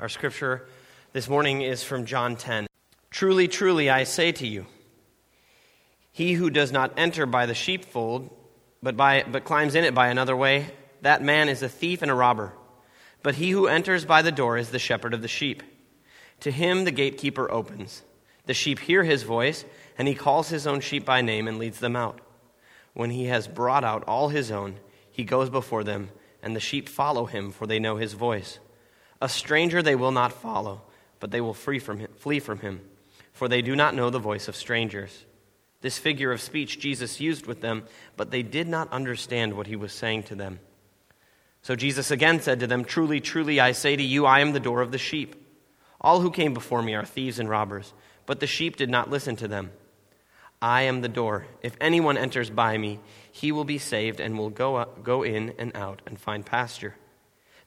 Our scripture this morning is from John 10. Truly, truly, I say to you, he who does not enter by the sheepfold, but, by, but climbs in it by another way, that man is a thief and a robber. But he who enters by the door is the shepherd of the sheep. To him the gatekeeper opens. The sheep hear his voice, and he calls his own sheep by name and leads them out. When he has brought out all his own, he goes before them, and the sheep follow him, for they know his voice. A stranger they will not follow, but they will flee from him, flee from him, for they do not know the voice of strangers. This figure of speech Jesus used with them, but they did not understand what he was saying to them. So Jesus again said to them, Truly, truly, I say to you, I am the door of the sheep. All who came before me are thieves and robbers, but the sheep did not listen to them. I am the door. If anyone enters by me, he will be saved and will go, up, go in and out and find pasture.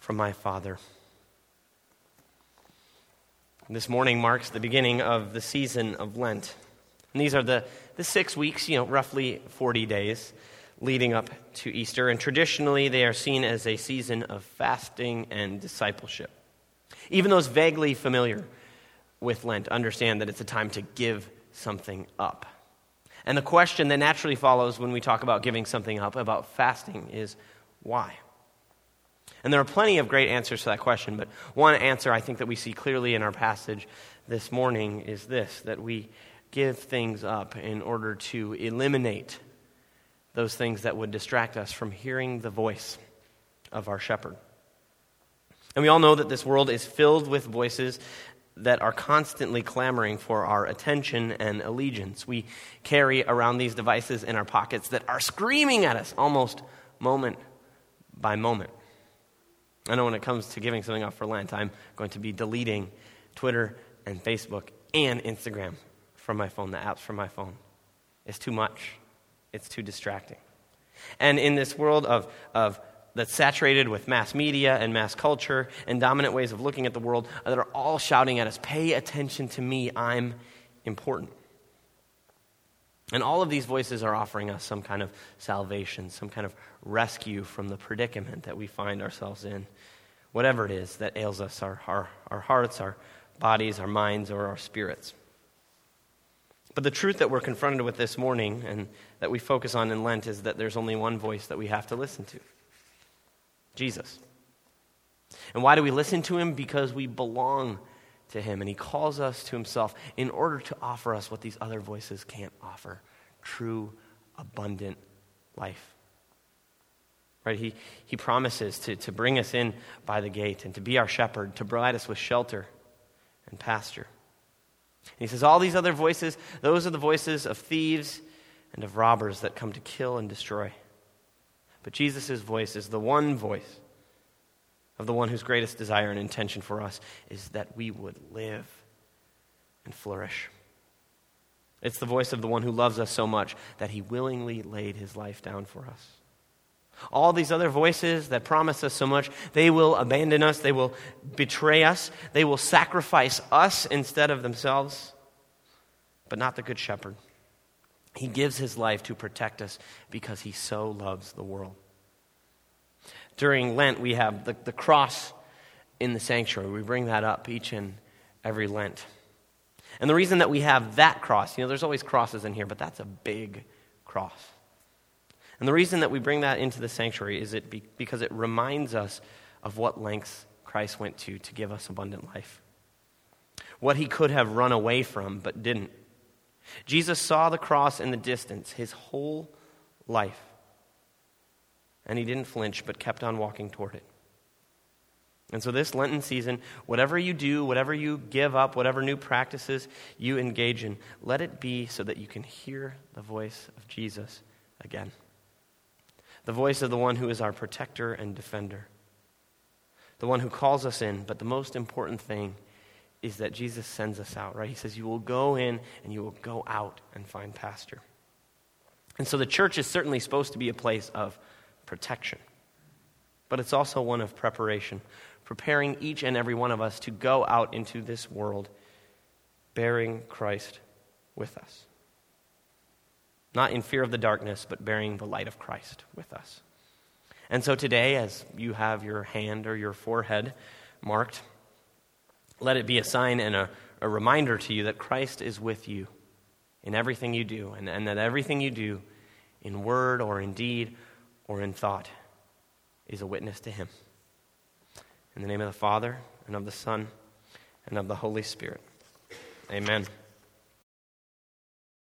from my Father. This morning marks the beginning of the season of Lent. And these are the, the six weeks, you know, roughly 40 days leading up to Easter. And traditionally, they are seen as a season of fasting and discipleship. Even those vaguely familiar with Lent understand that it's a time to give something up. And the question that naturally follows when we talk about giving something up, about fasting, is why? And there are plenty of great answers to that question, but one answer I think that we see clearly in our passage this morning is this that we give things up in order to eliminate those things that would distract us from hearing the voice of our shepherd. And we all know that this world is filled with voices that are constantly clamoring for our attention and allegiance. We carry around these devices in our pockets that are screaming at us almost moment by moment. I know when it comes to giving something up for Lent, I'm going to be deleting Twitter and Facebook and Instagram from my phone, the apps from my phone. It's too much, it's too distracting. And in this world of, of that's saturated with mass media and mass culture and dominant ways of looking at the world that are all shouting at us, pay attention to me, I'm important. And all of these voices are offering us some kind of salvation, some kind of rescue from the predicament that we find ourselves in. Whatever it is that ails us, our, our, our hearts, our bodies, our minds, or our spirits. But the truth that we're confronted with this morning and that we focus on in Lent is that there's only one voice that we have to listen to Jesus. And why do we listen to him? Because we belong to Him, and He calls us to Himself in order to offer us what these other voices can't offer true, abundant life. Right? He, he promises to, to bring us in by the gate and to be our shepherd, to provide us with shelter and pasture. And he says, All these other voices, those are the voices of thieves and of robbers that come to kill and destroy. But Jesus' voice is the one voice of the one whose greatest desire and intention for us is that we would live and flourish. It's the voice of the one who loves us so much that he willingly laid his life down for us. All these other voices that promise us so much, they will abandon us, they will betray us, they will sacrifice us instead of themselves, but not the Good Shepherd. He gives his life to protect us because he so loves the world during Lent, we have the, the cross in the sanctuary. We bring that up each and every Lent. And the reason that we have that cross, you know, there's always crosses in here, but that's a big cross. And the reason that we bring that into the sanctuary is it be, because it reminds us of what lengths Christ went to to give us abundant life. what he could have run away from but didn't. Jesus saw the cross in the distance his whole life. And he didn't flinch, but kept on walking toward it. And so, this Lenten season, whatever you do, whatever you give up, whatever new practices you engage in, let it be so that you can hear the voice of Jesus again. The voice of the one who is our protector and defender, the one who calls us in. But the most important thing is that Jesus sends us out, right? He says, You will go in and you will go out and find pasture. And so the church is certainly supposed to be a place of protection, but it's also one of preparation, preparing each and every one of us to go out into this world bearing Christ with us. Not in fear of the darkness, but bearing the light of Christ with us. And so today, as you have your hand or your forehead marked, let it be a sign and a, a reminder to you that Christ is with you in everything you do, and, and that everything you do, in word or in deed or in thought, is a witness to Him. In the name of the Father, and of the Son, and of the Holy Spirit. Amen.